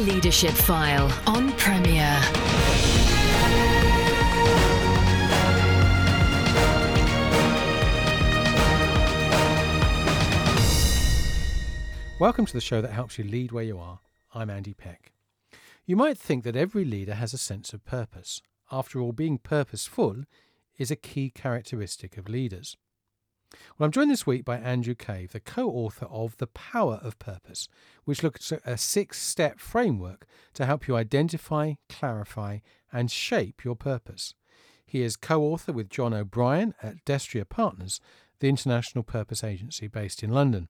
Leadership File on Premier. Welcome to the show that helps you lead where you are. I'm Andy Peck. You might think that every leader has a sense of purpose. After all, being purposeful is a key characteristic of leaders. Well, I'm joined this week by Andrew Cave, the co author of The Power of Purpose, which looks at a six step framework to help you identify, clarify, and shape your purpose. He is co author with John O'Brien at Dextra Partners, the international purpose agency based in London.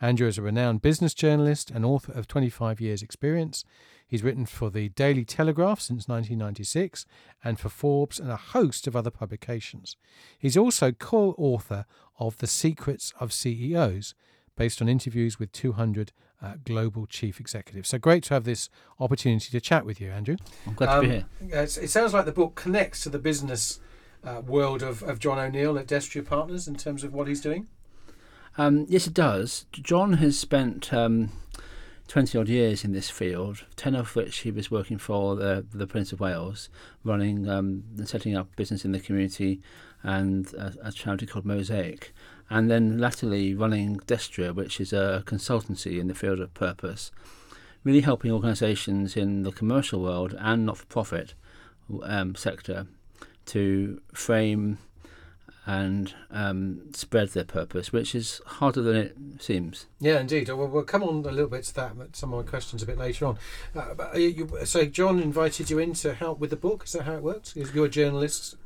Andrew is a renowned business journalist and author of 25 years' experience. He's written for the Daily Telegraph since 1996 and for Forbes and a host of other publications. He's also co author of The Secrets of CEOs, based on interviews with 200 uh, global chief executives. So great to have this opportunity to chat with you, Andrew. I'm glad to be Um, here. It sounds like the book connects to the business uh, world of, of John O'Neill at Dextra Partners in terms of what he's doing. Um, yes, it does. John has spent um, 20 odd years in this field, 10 of which he was working for the, the Prince of Wales, running um, and setting up business in the community and a, a charity called Mosaic. And then latterly running Dextra, which is a consultancy in the field of purpose, really helping organisations in the commercial world and not for profit um, sector to frame and um, spread their purpose, which is harder than it seems. Yeah, indeed. We'll, we'll come on a little bit to that, some of my questions a bit later on. Uh, you, you, so, John invited you in to help with the book. Is that how it works? You're a journalist.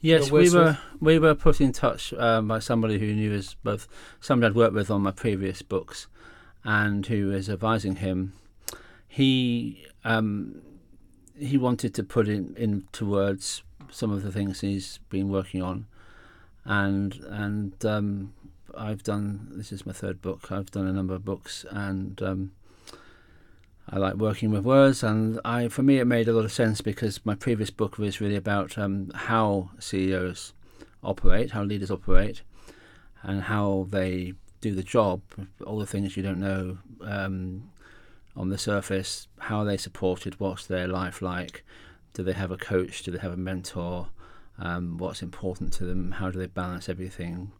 Yes, we were we were put in touch um, by somebody who knew us both, somebody I'd worked with on my previous books, and who was advising him. He um, he wanted to put in into words some of the things he's been working on, and and um, I've done this is my third book. I've done a number of books, and um, I like working with words. And I for me it made a lot of sense because my previous book was really about um, how CEOs operate, how leaders operate, and how they do the job. All the things you don't know um, on the surface, how are they supported, what's their life like. Do they have a coach? Do they have a mentor? Um, what's important to them? How do they balance everything?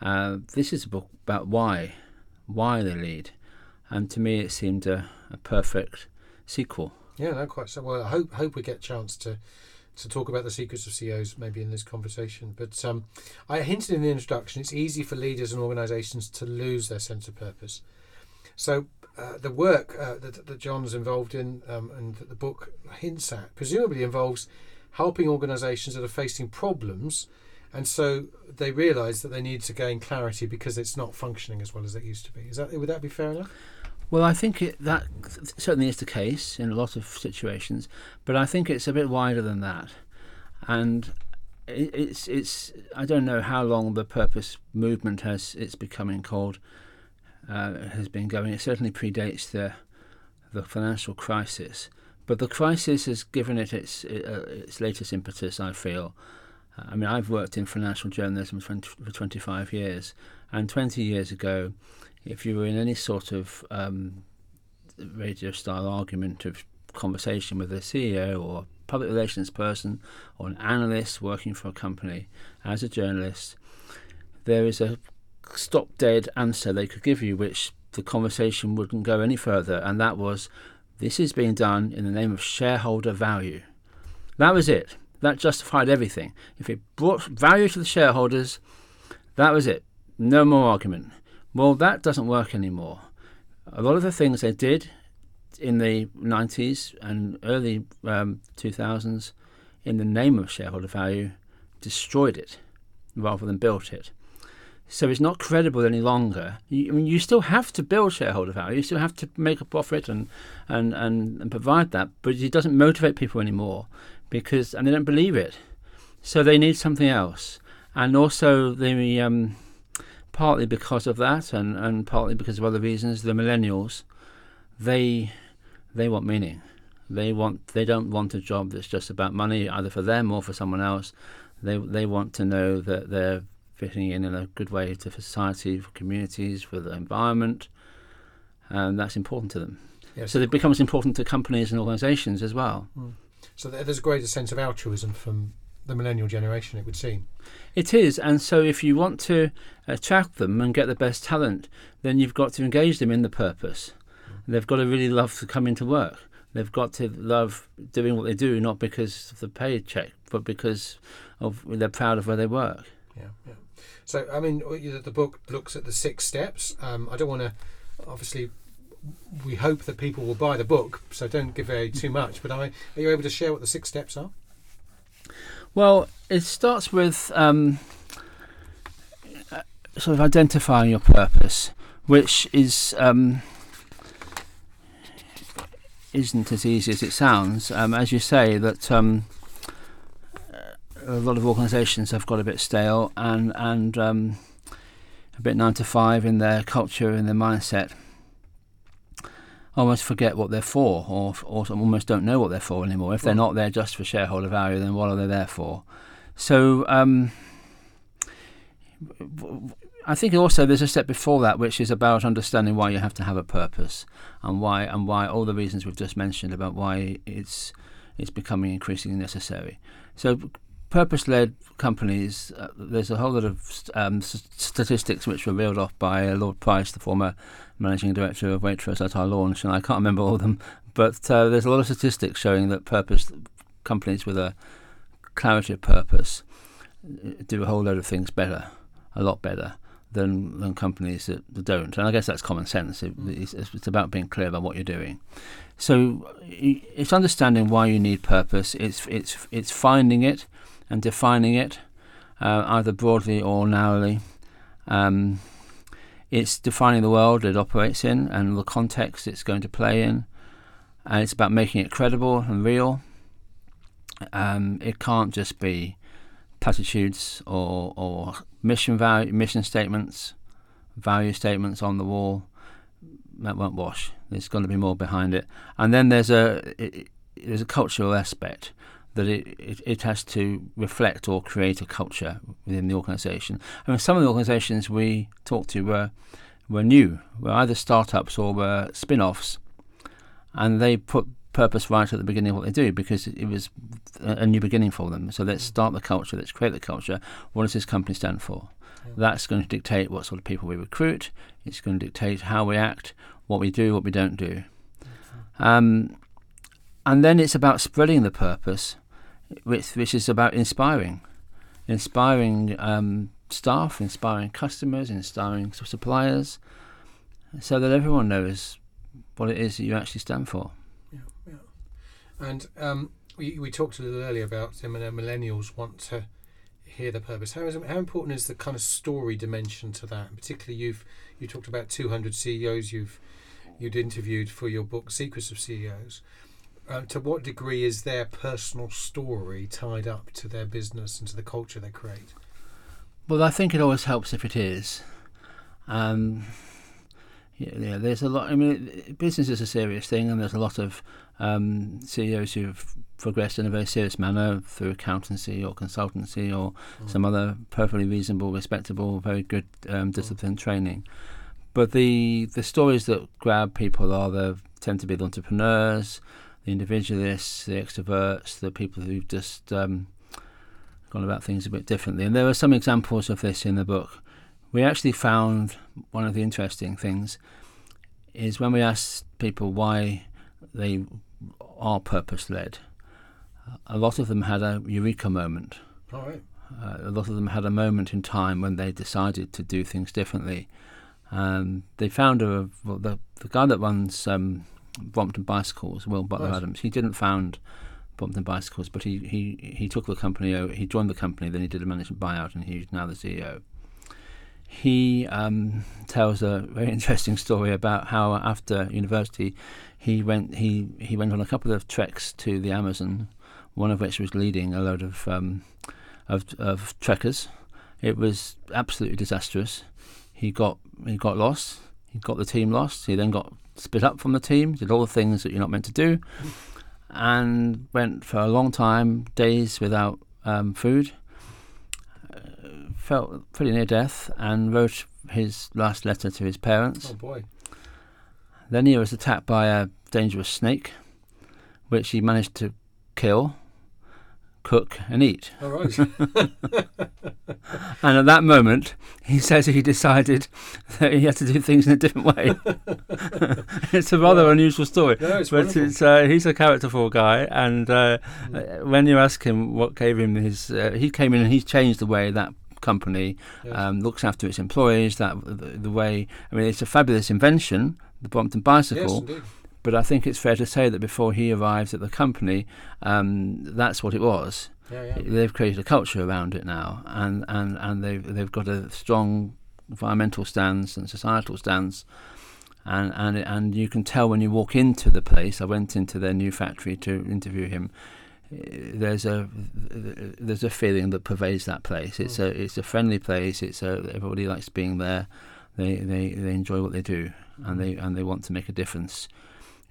Uh, this is a book about why, why they lead, and to me it seemed a, a perfect sequel. Yeah, no, quite so. Well, I hope hope we get a chance to to talk about the secrets of CEOs maybe in this conversation. But um, I hinted in the introduction, it's easy for leaders and organisations to lose their sense of purpose. So uh, the work uh, that, that John's involved in um, and the book hints at presumably involves helping organisations that are facing problems. And so they realise that they need to gain clarity because it's not functioning as well as it used to be. Is that would that be fair enough? Well, I think it, that certainly is the case in a lot of situations, but I think it's a bit wider than that, and it, it's it's I don't know how long the purpose movement has it's becoming called uh, has been going. It certainly predates the the financial crisis, but the crisis has given it its uh, its latest impetus. I feel. I mean, I've worked in financial journalism for 20, for 25 years, and 20 years ago, if you were in any sort of um, radio style argument of conversation with a CEO or a public relations person or an analyst working for a company as a journalist, there is a stop dead answer they could give you, which the conversation wouldn't go any further, and that was this is being done in the name of shareholder value. That was it. That justified everything. If it brought value to the shareholders, that was it. No more argument. Well, that doesn't work anymore. A lot of the things they did in the 90s and early um, 2000s in the name of shareholder value destroyed it rather than built it. So it's not credible any longer. You, I mean, you still have to build shareholder value. You still have to make a profit and, and, and, and provide that, but it doesn't motivate people anymore because and they don't believe it. So they need something else. And also the um, partly because of that and, and partly because of other reasons, the millennials, they they want meaning. They want they don't want a job that's just about money either for them or for someone else. They they want to know that they're fitting in in a good way to society, for communities, for the environment, and that's important to them. Yes. So it becomes important to companies and organisations as well. Hmm. So there's a greater sense of altruism from the millennial generation, it would seem. It is, and so if you want to attract them and get the best talent, then you've got to engage them in the purpose. Hmm. They've got to really love to come into work. They've got to love doing what they do, not because of the paycheck, but because of they're proud of where they work. Yeah, yeah. So, I mean, the book looks at the six steps. Um, I don't want to, obviously, we hope that people will buy the book, so don't give away too much. But I, are you able to share what the six steps are? Well, it starts with um, uh, sort of identifying your purpose, which is um, isn't as easy as it sounds. Um, as you say, that um, a lot of organisations have got a bit stale and and um, a bit nine to five in their culture and their mindset. Almost forget what they're for, or or almost don't know what they're for anymore. If they're not there just for shareholder value, then what are they there for? So um, I think also there's a step before that, which is about understanding why you have to have a purpose and why and why all the reasons we've just mentioned about why it's it's becoming increasingly necessary. So purpose-led companies, uh, there's a whole lot of um, statistics which were reeled off by uh, Lord Price, the former managing director of Waitrose at our launch, and I can't remember all of them, but uh, there's a lot of statistics showing that purpose companies with a clarity of purpose uh, do a whole load of things better, a lot better than than companies that, that don't. And I guess that's common sense. It, it's, it's about being clear about what you're doing. So it's understanding why you need purpose. It's it's it's finding it and defining it, uh, either broadly or narrowly. Um, it's defining the world it operates in and the context it's going to play in. And it's about making it credible and real. Um, it can't just be platitudes or, or mission value, mission statements, value statements on the wall. That won't wash. There's going to be more behind it. And then there's a it, there's a cultural aspect that it, it, it has to reflect or create a culture within the organisation. I mean, some of the organisations we talked to were were new, were either startups or were spin-offs, and they put purpose right at the beginning of what they do because it was a, a new beginning for them. So let's start the culture, let's create the culture. What does this company stand for? That's going to dictate what sort of people we recruit. It's going to dictate how we act, what we do, what we don't do. Um, and then it's about spreading the purpose, which, which is about inspiring, inspiring um, staff, inspiring customers, inspiring suppliers, so that everyone knows what it is that you actually stand for. Yeah, yeah. And um, we, we talked a little earlier about um, uh, millennials want to hear the purpose. How, is, how important is the kind of story dimension to that? And particularly, you've you talked about 200 CEOs you've you'd interviewed for your book Secrets of CEOs. Um, to what degree is their personal story tied up to their business and to the culture they create? Well, I think it always helps if it is. Um, yeah, yeah, there's a lot. I mean, business is a serious thing, and there's a lot of um, CEOs who've progressed in a very serious manner through accountancy or consultancy or some other perfectly reasonable, respectable, very good um, disciplined training. But the the stories that grab people are the tend to be the entrepreneurs, the individualists, the extroverts, the people who've just um, gone about things a bit differently. And there are some examples of this in the book. We actually found one of the interesting things is when we asked people why they are purpose led, a lot of them had a eureka moment. All right. Uh, a lot of them had a moment in time when they decided to do things differently. Um, they found a well, the the guy that runs um, Brompton Bicycles, Will Butler Right. Adams. He didn't found Brompton Bicycles, but he, he, he took the company. He joined the company. Then he did a management buyout, and he's now the CEO. he um, tells a very interesting story about how after university he went he he went on a couple of treks to the Amazon, one of which was leading a load of um, of, of trekkers. It was absolutely disastrous. He got he got lost. He got the team lost. He then got split up from the team. Did all the things that you're not meant to do, and went for a long time, days without um, food. Uh, felt pretty near death, and wrote his last letter to his parents. Oh boy. Then he was attacked by a dangerous snake, which he managed to kill, cook, and eat. All right. And at that moment, he says he decided that he had to do things in a different way. it's a rather unusual story. No, it's but wonderful. it's, uh, he's a characterful guy, and uh, uh, when you ask him what gave him his, uh, he came in and he's changed the way that company Yes. um, looks after its employees. That the, the way, I mean, it's a fabulous invention, the Brompton bicycle. yes. But I think it's fair to say that before he arrived at the company, um, that's what it was. Yeah, yeah. They've created a culture around it now, and, and, and they've they've got a strong environmental stance and societal stance, and and and you can tell when you walk into the place. I went into their new factory to interview him. eh, There's a there's a feeling that pervades that place. It's a it's a friendly place. It's a everybody likes being there. They they, they enjoy what they do, and they and they want to make a difference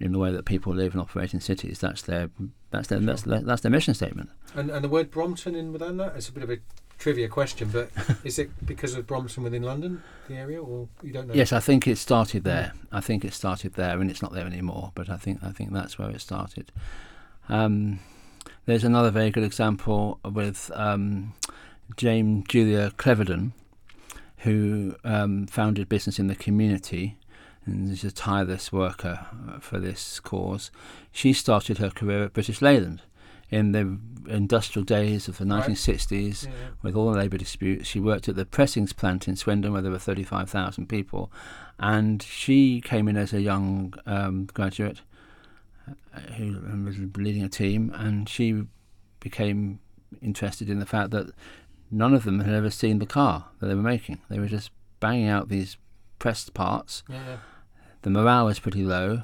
in the way that people live and operate in cities. That's their that's their that's, their, that's their mission statement. And, and the word Brompton in within that? It's a bit of a trivia question, but is it because of Brompton within London, the area, or you don't know? Yes, I think it started there. I think it started there, and it's not there anymore. But I think I think that's where it started. Um, there's another very good example with um, Dame Julia Cleverdon, who um, founded business in the community and is a tireless worker uh, for this cause. She started her career at British Leyland in the industrial days of the 1960s Yeah, yeah. with all the labour disputes. She worked at the pressings plant in Swindon where there were 35,000 people. And she came in as a young um, graduate uh, who was leading a team, and she became interested in the fact that none of them had ever seen the car that they were making. They were just banging out these pressed parts. Yeah. The morale was pretty low.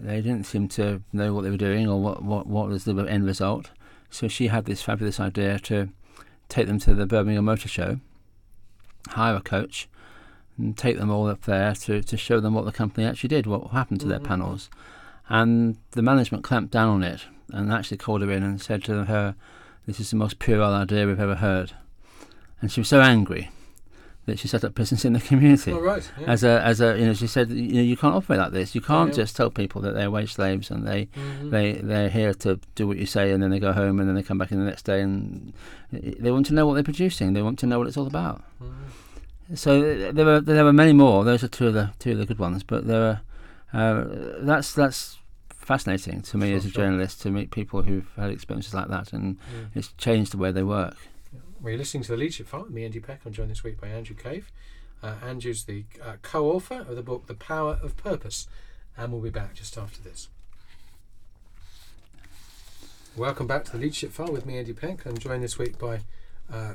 They didn't seem to know what they were doing or what, what, what was the end result. So she had this fabulous idea to take them to the Birmingham Motor Show, hire a coach, and take them all up there to, to show them what the company actually did, what happened to their Mhm. panels. And the management clamped down on it and actually called her in and said to her, This is the most puerile idea we've ever heard. And she was so angry that she set up business in the community All right. Yeah. as a as a you know she said you know you can't operate like this you can't yeah. just tell people that they're wage slaves and they Mhm. they they're here to do what you say and then they go home and then they come back in the next day and they want to know what they're producing they want to know what it's all about Mhm. so there were there were many more those are two of the two of the good ones but there are uh, that's that's fascinating to me Sure, as a sure. journalist to meet people who've had experiences like that and Yeah. it's changed the way they work Well, you're listening to the Leadership File with me, Andy Peck. I'm joined this week by Andrew Cave. Uh, Andrew's the uh, co-author of the book The Power of Purpose, and we'll be back just after this. Welcome back to the Leadership File with me, Andy Peck. I'm joined this week by uh,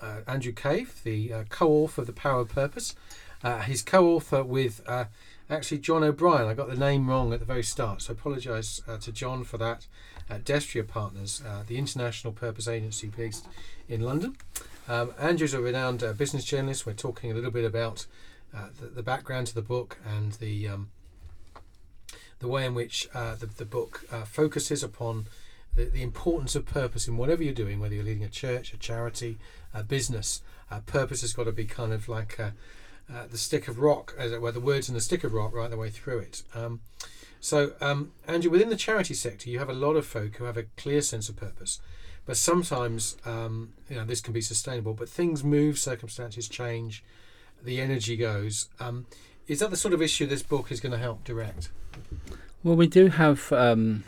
uh, Andrew Cave, the uh, co-author of The Power of Purpose. Uh, he's co-author with uh, actually John O'Brien. I got the name wrong at the very start, so I apologise to John for that. At Dextra Partners, uh, the international purpose agency based in London. Um, Andrew's a renowned uh, business journalist. We're talking a little bit about uh, the, the background to the book and the um, the way in which uh, the, the book uh, focuses upon the, the importance of purpose in whatever you're doing, whether you're leading a church, a charity, a business. Uh, purpose has got to be kind of like uh, uh, the stick of rock, as it were, the words in the stick of rock right the way through it. Um, so, um, Andrew, within the charity sector, you have a lot of folk who have a clear sense of purpose, but sometimes, um, you know, this can be sustainable. But things move, circumstances change, the energy goes. Um, is that the sort of issue this book is going to help direct? Well, we do have. Um,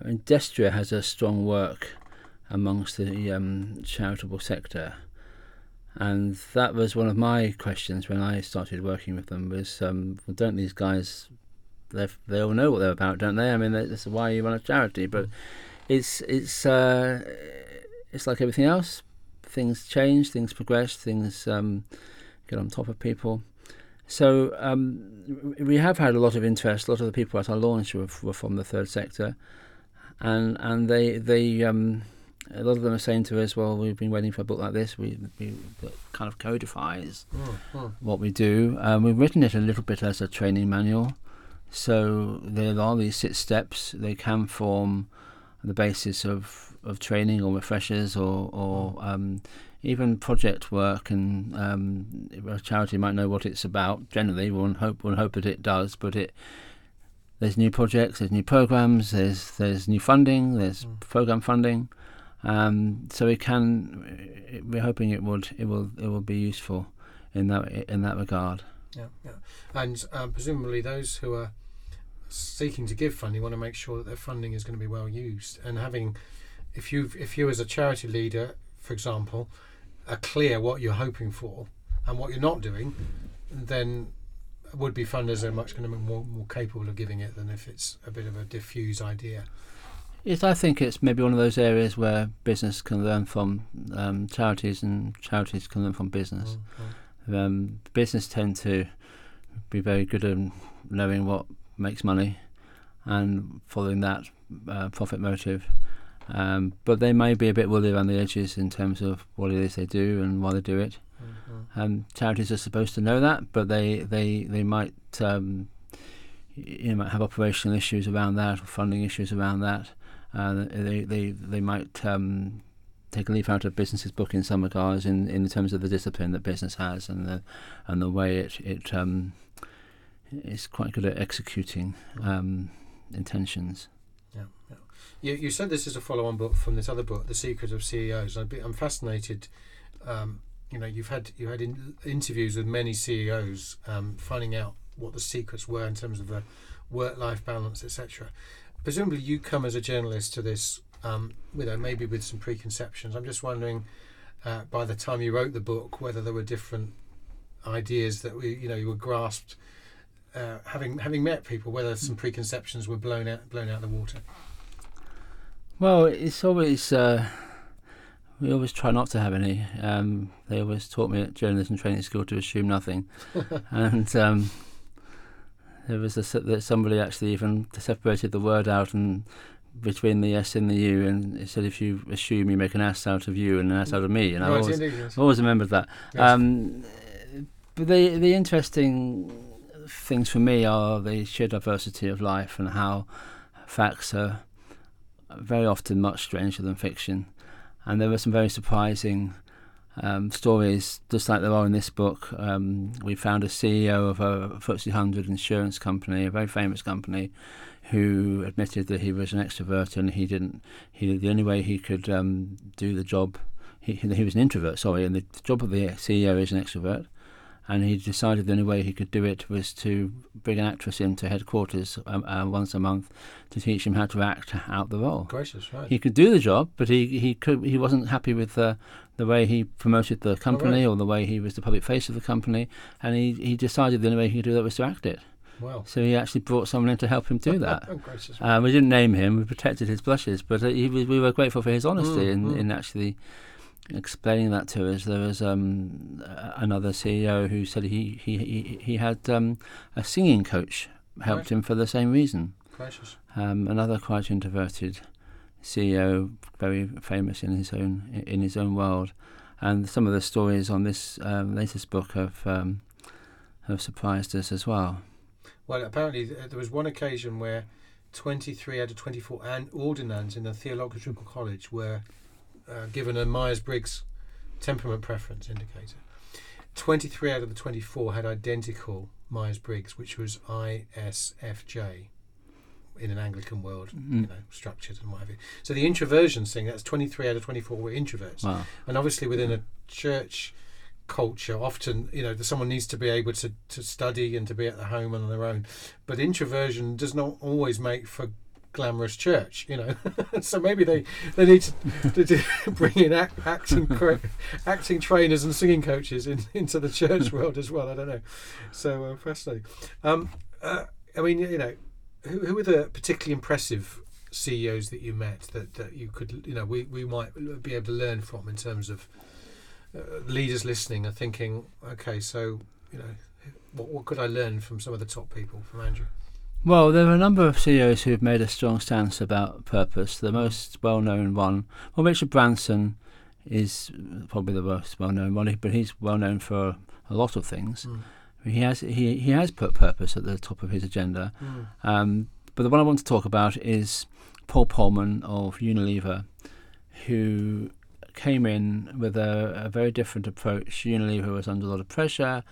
I mean, Dextra has a strong work amongst the um, charitable sector, and that was one of my questions when I started working with them. Was um, well, don't these guys? They all know what they're about, don't they? I mean, that's why you run a charity, but it's it's uh, it's like everything else. things change, things progress, things um, get on top of people. So um, we have had a lot of interest. A lot of the people at our launch were, were from the third sector, and and they they um, a lot of them are saying to us, "Well, we've been waiting for a book like this. We, we that kind of codifies Mm, what we do. Um, we've written it a little bit as a training manual, so there are these six steps. They can form the basis of, of training or refreshers or, or um, even project work. And um, a charity might know what it's about. Generally, one hope one hope that it does, but it there's new projects, there's new programs, there's there's new funding, there's Mm. program funding. Um, so it can. We're hoping it would. It will. It will be useful in that in that regard. Yeah, yeah. And um, presumably those who are seeking to give funding want to make sure that their funding is going to be well used. And having, if you if you as a charity leader, for example, are clear what you're hoping for and what you're not doing, then would-be funders are much going to be more, more capable of giving it than if it's a bit of a diffuse idea. Yes, I think it's maybe one of those areas where business can learn from um, charities and charities can learn from business. Um, business tend to be very good at knowing what makes money and following that uh, profit motive. Um, but they may be a bit woolly around the edges in terms of what it is they do and why they do it. Mm-hmm. Um, charities are supposed to know that, but they they they might um, you know, might have operational issues around that or funding issues around that. Uh, they they they might um, take a leaf out of business's book in some regards in, in terms of the discipline that business has and the and the way it it um, is quite good at executing um, intentions. Yeah, yeah. You, you said this is a follow-on book from this other book, The Secret of CEOs. I'd be, I'm fascinated. Um, you know, you've had you had in, interviews with many CEOs, um, finding out what the secrets were in terms of the work-life balance, etc. Presumably, you come as a journalist to this, um, you know, maybe with some preconceptions. I'm just wondering, uh, by the time you wrote the book, whether there were different ideas that we, you know, you were grasped. Uh, having having met people, whether some preconceptions were blown out blown out of the water. Well, it's always uh, we always try not to have any. Um, they always taught me at journalism training school to assume nothing, and um, there was a, s- that somebody actually even separated the word out and between the S and the U, and it said if you assume you make an ass out of you and an ass out of me, and I Right, always indeed, yes. Always remembered that. Yes. Um, but the the interesting things for me are the sheer diversity of life and how facts are very often much stranger than fiction. And there were some very surprising um, stories, just like there are in this book. Um, we found a CEO of a FTSE 100 insurance company, a very famous company, who admitted that he was an extrovert and he didn't. He the only way he could um, do the job. He, he was an introvert, sorry, and the job of the CEO is an extrovert. And he decided the only way he could do it was to bring an actress into headquarters um, uh, once a month to teach him how to act out the role Gracious, right. he could do the job, but he he could he wasn't happy with the the way he promoted the company right. or the way he was the public face of the company, and he he decided the only way he could do that was to act it. wow. So he actually brought someone in to help him do that. oh, gracious. Um, we didn't name him; we protected his blushes, but uh, he, was- we were grateful for his honesty Mm, in, mm. in actually explaining that to us. There was um, another CEO who said he he he, he had um, a singing coach helped Right. him for the same reason. gracious. Um, another quite introverted CEO, very famous in his own in his own world, and some of the stories on this um, latest book have um, have surprised us as well. Well, apparently there was one occasion where 23 out of 24 and ordinands in the Theological College were uh, given a Myers-Briggs temperament preference indicator. 23 out of the 24 had identical Myers-Briggs, which was ISFJ in an Anglican world, you Mm. know, structured and what have you. So the introversion thing, that's 23 out of 24 were introverts. Wow. and obviously within a church culture often you know someone needs to be able to, to study and to be at the home on their own but introversion does not always make for glamorous church you know. So maybe they they need to, to, bring in act, acting acting trainers and singing coaches in, into the church world as well i don't know. So uh, fascinating. Um uh, i mean you know who, who were the particularly impressive CEOs that you met that, that you could you know we, we might be able to learn from in terms of uh, leaders listening are thinking, okay, so you know, what, what could I learn from some of the top people from Andrew? Well, there are a number of CEOs who have made a strong stance about purpose. The most well-known one, well, Richard Branson is probably the most well-known one, but he's well known for a lot of things. Mm. He has he he has put purpose at the top of his agenda. Mm. Um, but the one I want to talk about is Paul Polman of Unilever, who came in with a, a very different approach. Unilever was under a lot of pressure,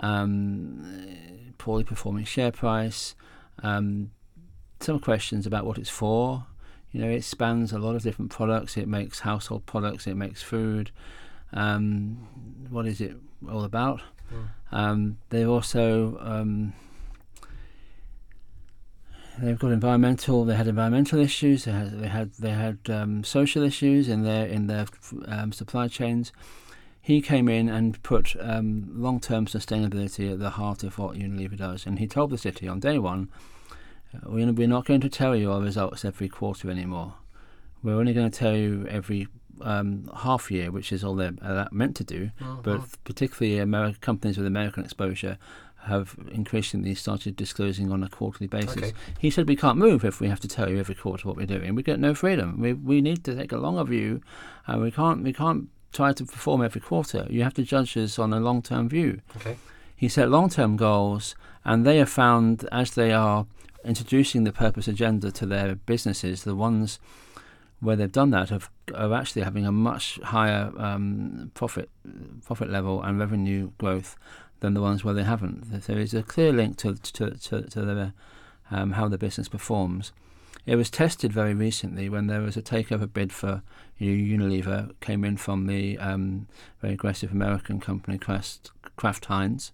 um, poorly performing share price, um, some questions about what it's for. You know, it spans a lot of different products. It makes household products. It makes food. Um, what is it all about? Mm. Um, they also um, they've got environmental. They had environmental issues. They had they had they had um, social issues in their in their um, supply chains. He came in and put um, long-term sustainability at the heart of what Unilever does, and he told the city on day one, "We're not going to tell you our results every quarter anymore. We're only going to tell you every um, half year, which is all they're uh, meant to do. Mhm. But particularly Ameri- companies with American exposure have increasingly started disclosing on a quarterly basis. Okay. He said we can't move if we have to tell you every quarter what we're doing. We get no freedom. We we need to take a longer view, and we can't we can't try to perform every quarter. You have to judge this on a long term view. Okay. He set long term goals, and they have found as they are introducing the purpose agenda to their businesses, the ones where they've done that have, are actually having a much higher um, profit profit level and revenue growth than the ones where they haven't. There is a clear link to to to, to the, um, how the business performs. It was tested very recently when there was a takeover bid for Unilever came in from the um, very aggressive American company Kraft, Kraft Heinz.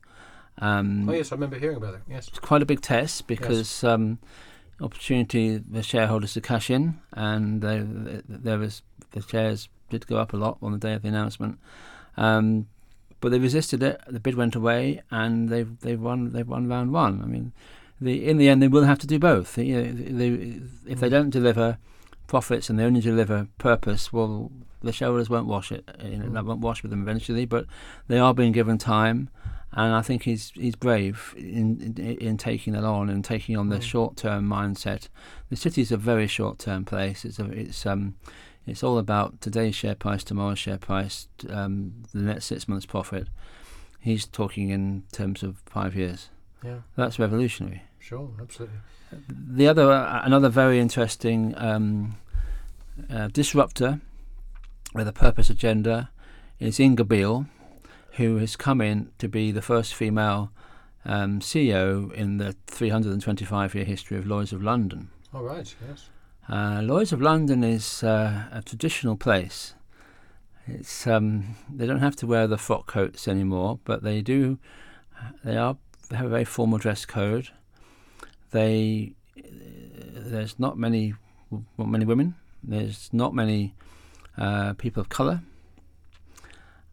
Um, Oh yes, I remember hearing about it. Yes. it's quite a big test because um, opportunity the shareholders to cash in, and they, there was the shares did go up a lot on the day of the announcement. Um, but they resisted it. The bid went away, and they've they've won they've won round one. I mean, the in the end they will have to do both. They, if they don't deliver profits and they only deliver purpose, well, the shareholders won't wash it. You know, Mm. that won't wash with them eventually. But they are being given time, and I think he's he's brave in in, in taking that on and taking on the Mm. short term mindset. The city's a very short term place. It's a, it's um it's all about today's share price, tomorrow's share price, um, the next six months profit. He's talking in terms of five years. Yeah. That's revolutionary. Sure. Absolutely. The other, uh, another very interesting um, uh, disruptor with a purpose agenda is Inga Beale, who has come in to be the first female um, CEO in the 325 year history of Lloyd's of London. All right. Yes. Uh, Lloyd's of London is uh, a traditional place. It's um, they don't have to wear the frock coats anymore, but they do. They are they have a very formal dress code. They there's not many not many women. There's not many uh, people of colour,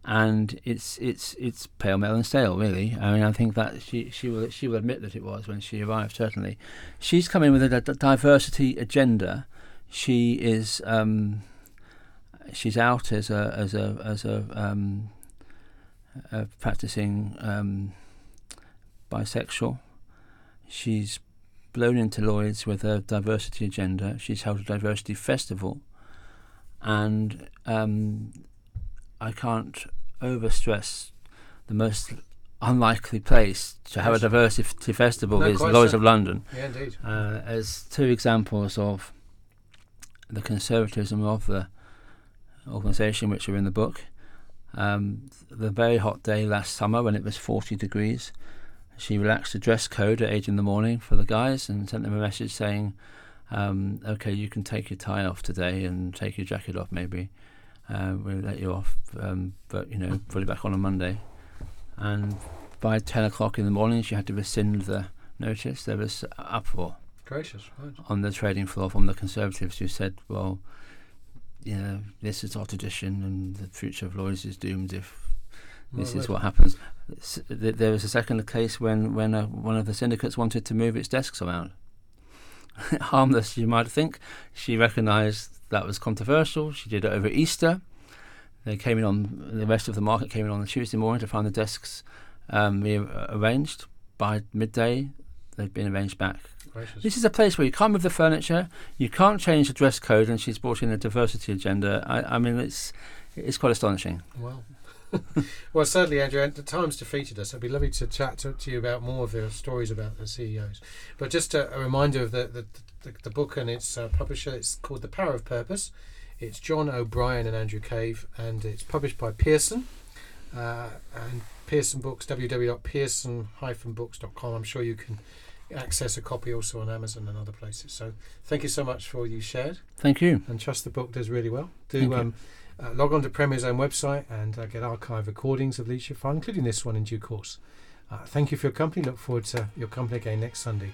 and it's it's it's pale male and stale really. I mean, I think that she she will she will admit that it was when she arrived. Certainly, she's come in with a diversity agenda. She is um, she's out as a as a as a, um, a practicing um, bisexual. She's blown into Lloyd's with a diversity agenda. She's held a diversity festival, and um, I can't overstress the most unlikely place to have a diversity festival No, is Lloyd's so. of London Yeah. Indeed. uh, as two examples of the conservatism of the organisation, which are in the book. Um, the very hot day last summer when it was 40 degrees, she relaxed the dress code at 8 in the morning for the guys and sent them a message saying, um, okay, you can take your tie off today and take your jacket off maybe. Uh, we'll let you off, um, but you know, put it back on on Monday. And by 10 o'clock in the morning, she had to rescind the notice. There was uproar Gracious. Right. on the trading floor from the Conservatives who said, well, you know, this is our tradition and the future of Lloyd's is doomed if this is what happens. There was a second case when, when uh, one of the syndicates wanted to move its desks around. Harmless, you might think. She recognised that was controversial. She did it over Easter. They came in on the rest of the market came in on the Tuesday morning to find the desks um, arranged by midday. They'd been arranged back. Gracious. This is a place where you can't move the furniture, you can't change the dress code, and she's brought in a diversity agenda. I, I mean, it's it's quite astonishing. Well, well, certainly, Andrew. And the time's defeated us. It'd be lovely to chat to, to you about more of the stories about the CEOs. But just a, a reminder of the the, the, the book and its uh, publisher. It's called The Power of Purpose. It's John O'Brien and Andrew Cave, and it's published by Pearson. Uh, and Pearson Books, www.pearson-books.com. I'm sure you can access a copy also on Amazon and other places. So thank you so much for all you shared. Thank you. And trust the book does really well. Do um, uh, log on to Premier's own website and uh, get archive recordings of Leadership File, including this one in due course. Uh, thank you for your company. Look forward to your company again next Sunday